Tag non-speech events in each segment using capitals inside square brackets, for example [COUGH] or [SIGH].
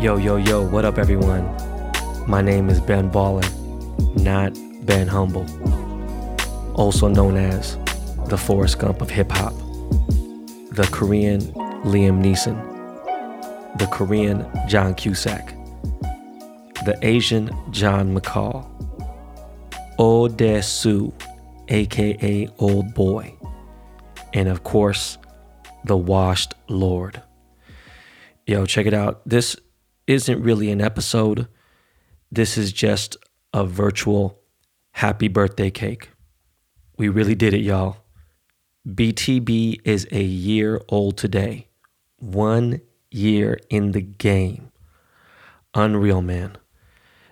Yo, yo, yo, what up, everyone? My name is Ben Baller, not Ben Humble, also known as the Forrest Gump of hip hop, the Korean Liam Neeson, the Korean John Cusack, the Asian John McCall, Odesu, aka Old Boy, and of course, the Washed Lord. Yo, check it out. This isn't really an episode. This is just a virtual happy birthday cake. We really did it, y'all. BTB is a year old today. One year in the game. Unreal, man.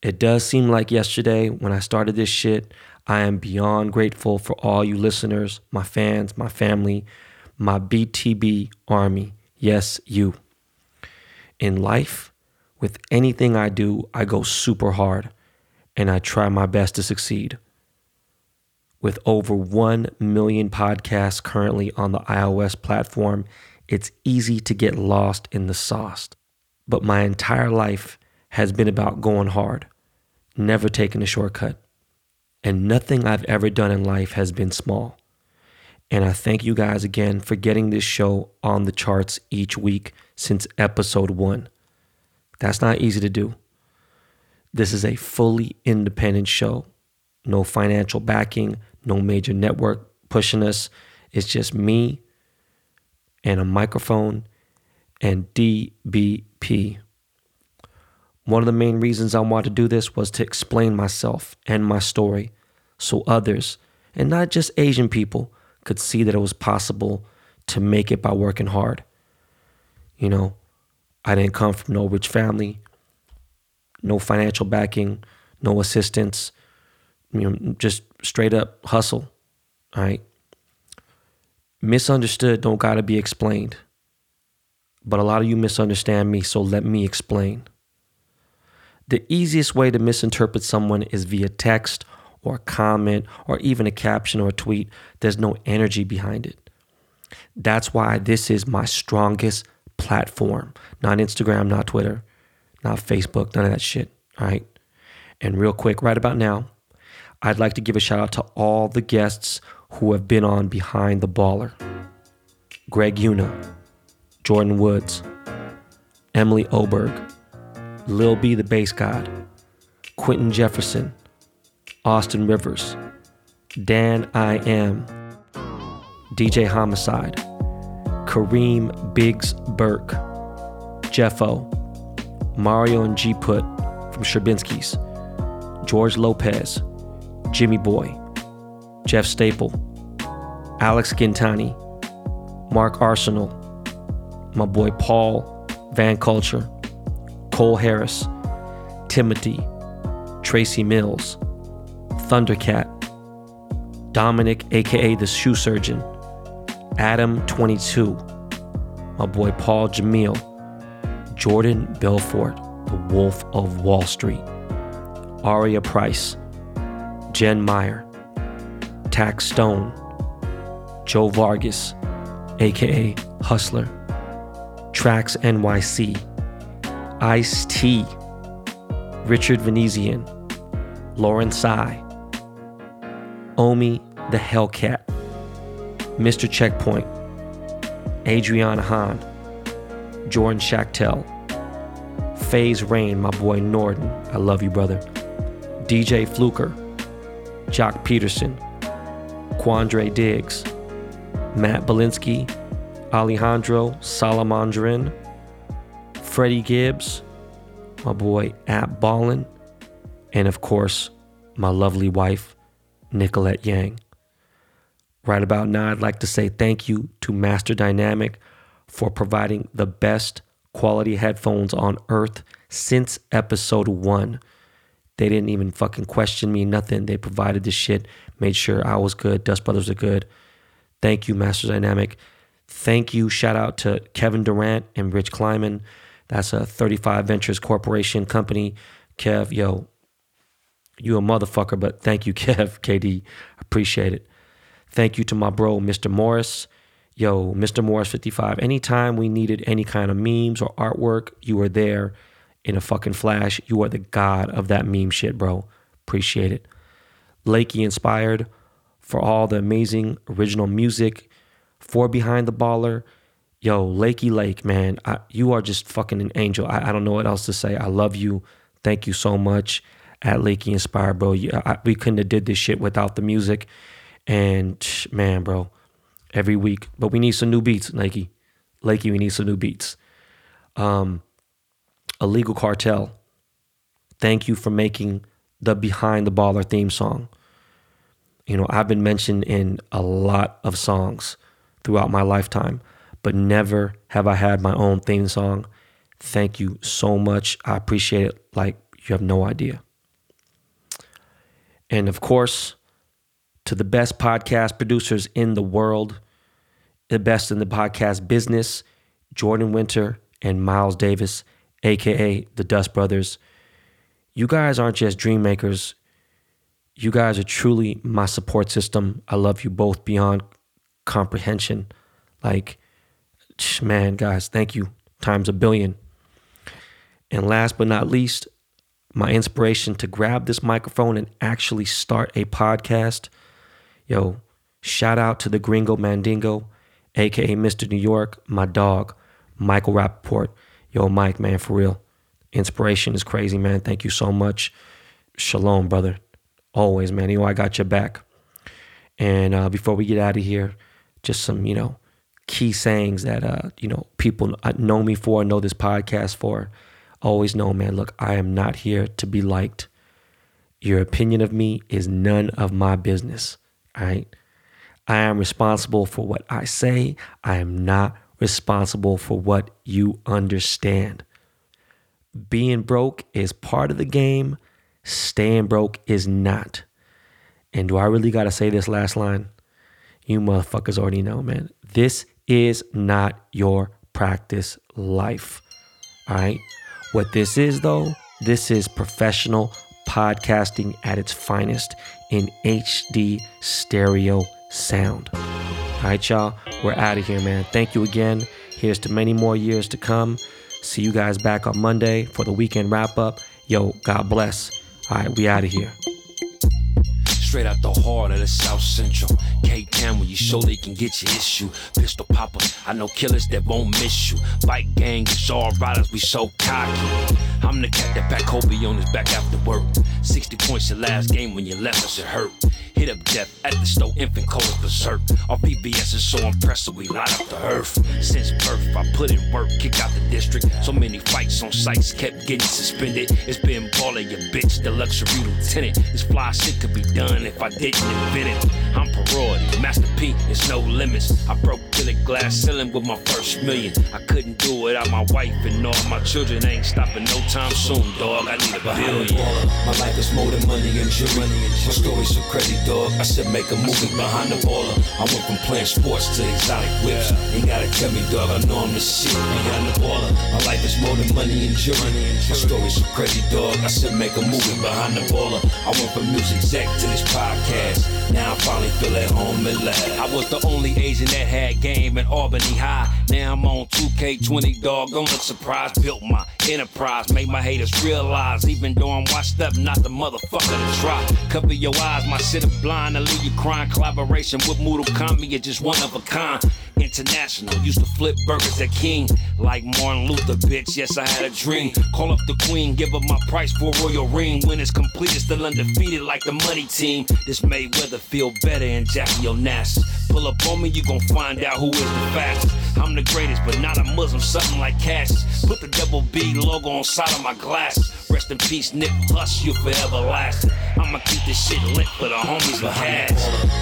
It does seem like yesterday when I started this shit. I am beyond grateful for all you listeners, my fans, my family, my BTB army. Yes, you. In life, with anything I do, I go super hard and I try my best to succeed. With over 1 million podcasts currently on the iOS platform, it's easy to get lost in the sauce. But my entire life has been about going hard, never taking a shortcut. And nothing I've ever done in life has been small. And I thank you guys again for getting this show on the charts each week since episode one. That's not easy to do. This is a fully independent show. No financial backing, no major network pushing us. It's just me and a microphone and DBP. One of the main reasons I wanted to do this was to explain myself and my story so others, and not just Asian people, could see that it was possible to make it by working hard. You know, I didn't come from no rich family, no financial backing, no assistance, you know, just straight up hustle. All right. Misunderstood don't got to be explained. But a lot of you misunderstand me, so let me explain. The easiest way to misinterpret someone is via text or comment or even a caption or a tweet, there's no energy behind it. That's why this is my strongest platform. Not Instagram, not Twitter, not Facebook, none of that shit. All right. And real quick, right about now, I'd like to give a shout out to all the guests who have been on Behind the Baller Greg Yuna, Jordan Woods, Emily Oberg, Lil B the Based God, Quentin Jefferson, Austin Rivers, Dan I Am, DJ Homicide, Kareem Biggs Burke, Jeffo, Mario and G Put from Sherbinskis, George Lopez, Jimmy Boy, Jeff Staple, Alex Gintani, Mark Arsenal, my boy Paul Van Culture, Cole Harris, Timothy, Tracy Mills, Thundercat, Dominic, aka the Shoe Surgeon, Adam22, my boy Paul Jamil, Jordan Belfort, the Wolf of Wall Street, Aria Price, Jen Meyer, Taxstone, Joe Vargas, aka Hustler, Trax NYC, Ice T, Richard Venezian, Lauren Sai, Omi the Hellcat, Mr. Checkpoint, Adriana Hahn, Jordan Schachtel, FaZe Rain, my boy Norden, I love you, brother, DJ Fluker, Jock Peterson, Quandre Diggs, Matt Belinsky, Alejandro Salamandrin, Freddie Gibbs, my boy App Ballin, and of course, my lovely wife, Nicolette Yang. Right about now, I'd like to say thank you to Master Dynamic for providing the best quality headphones on earth since episode one. They didn't even fucking question me, nothing. They provided this shit, made sure I was good, Dust Brothers are good. Thank you, Master Dynamic. Thank you. Shout out to Kevin Durant and Rich Kleiman. That's a 35 Ventures Corporation company. Kev, yo, you a motherfucker, but thank you, [LAUGHS] Kev, KD. Appreciate it. Thank you to my bro, Mr. Morris. Yo, Mr. Morris 55. Anytime we needed any kind of memes or artwork, you were there in a fucking flash. You are the god of that meme shit, bro. Appreciate it. Lakey inspired for all the amazing original music for Behind the Baller. Yo, Lakey Lake, man, I, you are just fucking an angel. I, I, don't know what else to say. I love you. Thank you so much at Lakey Inspired, bro. You, I, we couldn't have did this shit without the music. And man, bro, every week. But we need some new beats, Nike. Lakey, we need some new beats. Um, Illegal Cartel. Thank you for making the Behind the Baller theme song. You know, I've been mentioned in a lot of songs throughout my lifetime, but never have I had my own theme song. Thank you so much. I appreciate it like you have no idea. And of course, to the best podcast producers in the world, the best in the podcast business, Jordan Winter and Miles Davis, aka the Dust Brothers. You guys aren't just dream makers. You guys are truly my support system. I love you both beyond comprehension. Like, man, guys, thank you times a billion. And last but not least, my inspiration to grab this microphone and actually start a podcast. Yo, shout out to the Gringo Mandingo, aka Mr. New York, my dog, Michael Rapaport. Yo, Mike, man, for real. Inspiration is crazy, man. Thank you so much. Shalom, brother. Always, man. Know, I got your back. And uh, before we get out of here, just some, you know, key sayings that, uh, you know, people know me for, know this podcast for. Always know, man, look, I am not here to be liked. Your opinion of me is none of my business. Right. I am responsible for what I say. I am not responsible for what you understand. Being broke is part of the game, staying broke is not. And do I really got to say this last line? You motherfuckers already know, man. This is not your practice life. All right. What this is, though, this is professional podcasting at its finest in HD stereo sound. All right, y'all, we're out of here, man. Thank you again. Here's to many more years to come. See you guys back on Monday for the weekend wrap up. Yo, God bless. All right, we out of here. Straight out the heart of the South Central. K-Town when you show they can get your issue. Pistol poppers, I know killers that won't miss you. Bike gang, it's all riders, we so cocky. I'm the cat that back Kobe on his back after work. 60 points your last game when you left us, it hurt. Up death at the stove, infant cold berserk. Our PBS is so impressive, we light up the earth. Since birth, I put in work, kick out the district. So many fights on sites kept getting suspended. It's been balling your bitch, the luxury lieutenant. This fly shit could be done if I didn't invent it. I'm priority, Master P, there's no limits. I broke to the glass ceiling with my first million. I couldn't do it without my wife and all my children ain't stopping no time soon, dog. I need a billion. My life is more than money and jewelry. My story's so crazy, dog. I said make a movie behind the baller. I went from playing sports to exotic whips. Ain't gotta tell me, dog. I know I'm the shit behind the baller. My life is more than money and jewelry. My story's so crazy, dog. I said make a movie behind the baller. I went from music exec to this podcast. Now I finally feel at home and laugh. I was the only Asian that had game in Albany High. Now I'm on 2K20, dog. Don't look surprised. Built my enterprise, made my haters realize. Even though I'm washed up, not the motherfucker to try. Cover your eyes, my shit is blind. I leave you crying. Collaboration with Moodle you're just one of a kind. International, used to flip burgers at King. Like Martin Luther, bitch. Yes, I had a dream. Call up the queen, give her my price for a royal ring. When it's complete, it's still undefeated like the money team. This Mayweather feel better and Jackie Onassis. Pull up on me, you gon' find out who is the fastest. I'm the greatest, but not a Muslim, something like Cassius. Put the double B logo on side of my glasses. Rest in peace, Nip Hush, you forever lasting. I'ma keep this shit lit for the homies with cash.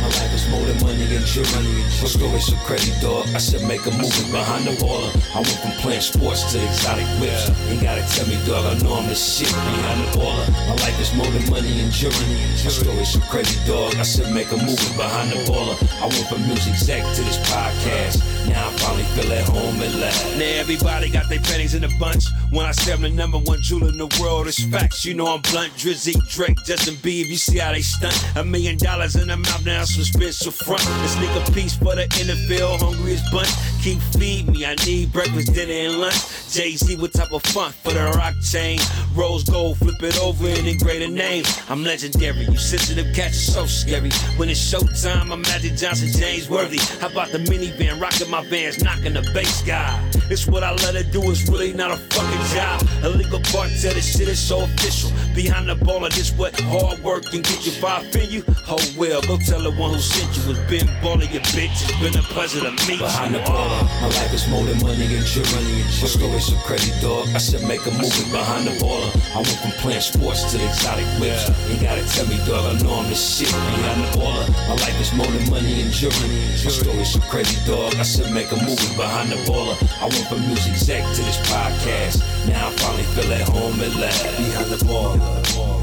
My life is more than money and jewelry. My story's so crazy, dog. I said make a movie behind the baller. I went from playing sports to exotic whips. Ain't gotta tell me, dog. I know I'm the shit behind the baller. My life is more than money and jewelry. My story's so crazy, dog. I said make a movie behind the baller. I went from music exec to this podcast. Now I finally feel at home and laugh. Now everybody got their pennies in a bunch. When I say I'm the number one jeweler in the world, it's facts. You know I'm blunt, Drizzy, Drake, Justin Bieber. You see how they stunt? A million dollars in the mouth now, some spit so front. The sneaker piece for the NFL, hungriest bunch. Keep feed me. I need breakfast, dinner, and lunch. Jay Z, what type of fun for the rock chain? Rose gold, flip it over and engrave a name. I'm legendary. You sensitive cats are so scary. When it's showtime, I'm Magic Johnson, James Worthy. How about the minivan, rocking my vans, knocking the bass guy? It's what I let her do, it's really not a fucking job. Illegal cartel, this shit is so official. Behind the ball, baller, this what hard work can get you. I offend you, oh well, go tell the one who sent you was been Baller, your bitch. It's been a pleasure to meet Behind you. the baller, my life is more than money and jewelry. My story's so crazy, dog. I should make a movie behind the baller. I went from playing sports to exotic whips. You gotta tell me, dog, I know I'm the shit. Behind the baller, my life is more than money and jewelry. My story's so crazy, dog. I should make a movie behind the baller. I went from music exec to this podcast. Now I finally feel at home at last. Behind the baller.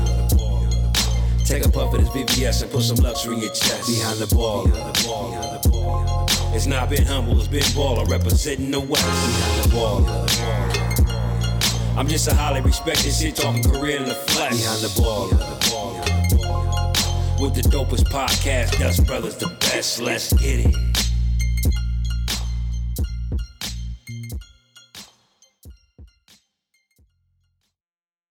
Take a puff of this BBS and put some luxury in your chest. Behind the ball. It's not been humble, it's been baller, representing the West. Behind the ball. I'm just a highly respected shit talking career in the flesh. Behind the ball. With the dopest podcast, Dust Brothers, the best. Let's get it.